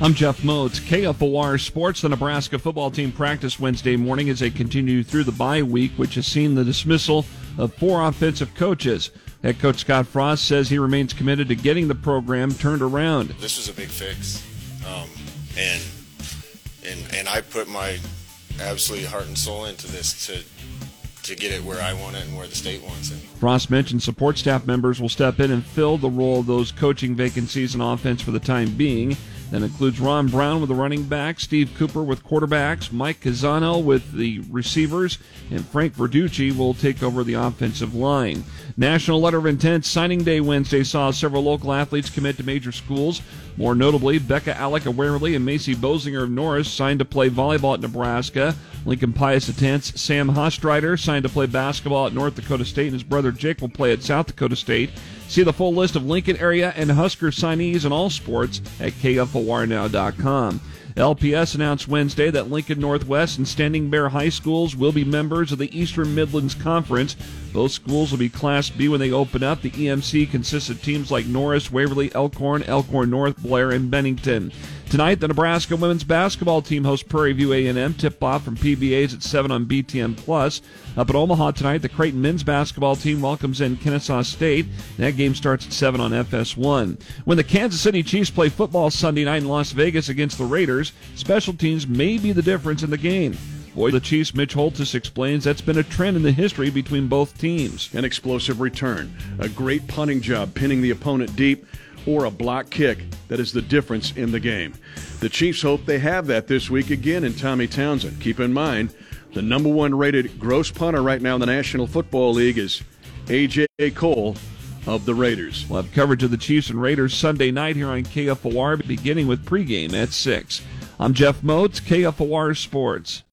I'm Jeff Moats. KFOR Sports. The Nebraska football team practiced Wednesday morning as they continue through the bye week, which has seen the dismissal of four offensive coaches. Head coach Scott Frost says he remains committed to getting the program turned around. This was a big fix, um, and and and I put my absolute heart and soul into this to to get it where I want it and where the state wants it. Frost mentioned support staff members will step in and fill the role of those coaching vacancies in offense for the time being. That includes Ron Brown with the running back, Steve Cooper with quarterbacks, Mike Cassano with the receivers, and Frank Verducci will take over the offensive line. National Letter of Intent Signing Day Wednesday saw several local athletes commit to major schools. More notably, Bekka Allick of Waverly and Maisie Boesiger of Norris signed to play volleyball at Nebraska. Lincoln Pius attends Sam Hastreiter signed to play basketball at North Dakota State, and his brother Jake will play at South Dakota State. See the full list of Lincoln area and Husker signees in all sports at KFORnow.com. LPS announced Wednesday that Lincoln Northwest and Standing Bear High Schools will be members of the Eastern Midlands Conference. Both schools will be Class B when they open up. The EMC consists of teams like Norris, Waverly, Elkhorn, Elkhorn North, Blair, and Bennington. Tonight, the Nebraska women's basketball team hosts Prairie View A&M. Tip-off from PBAs at 7 on BTN+. Plus. Up at Omaha tonight, the Creighton men's basketball team welcomes in Kennesaw State. That game starts at 7 on FS1. When the Kansas City Chiefs play football Sunday night in Las Vegas against the Raiders, special teams may be the difference in the game. Boy, the Chiefs' Mitch Holthus explains that's been a trend in the history between both teams. An explosive return, a great punting job pinning the opponent deep, or a block kick that is the difference in the game. The Chiefs hope they have that this week again in Tommy Townsend. Keep in mind, the number one rated gross punter right now in the National Football League is A.J. Cole of the Raiders. We'll have coverage of the Chiefs and Raiders Sunday night here on KFOR, beginning with pregame at 6. I'm Jeff Moats, KFOR Sports.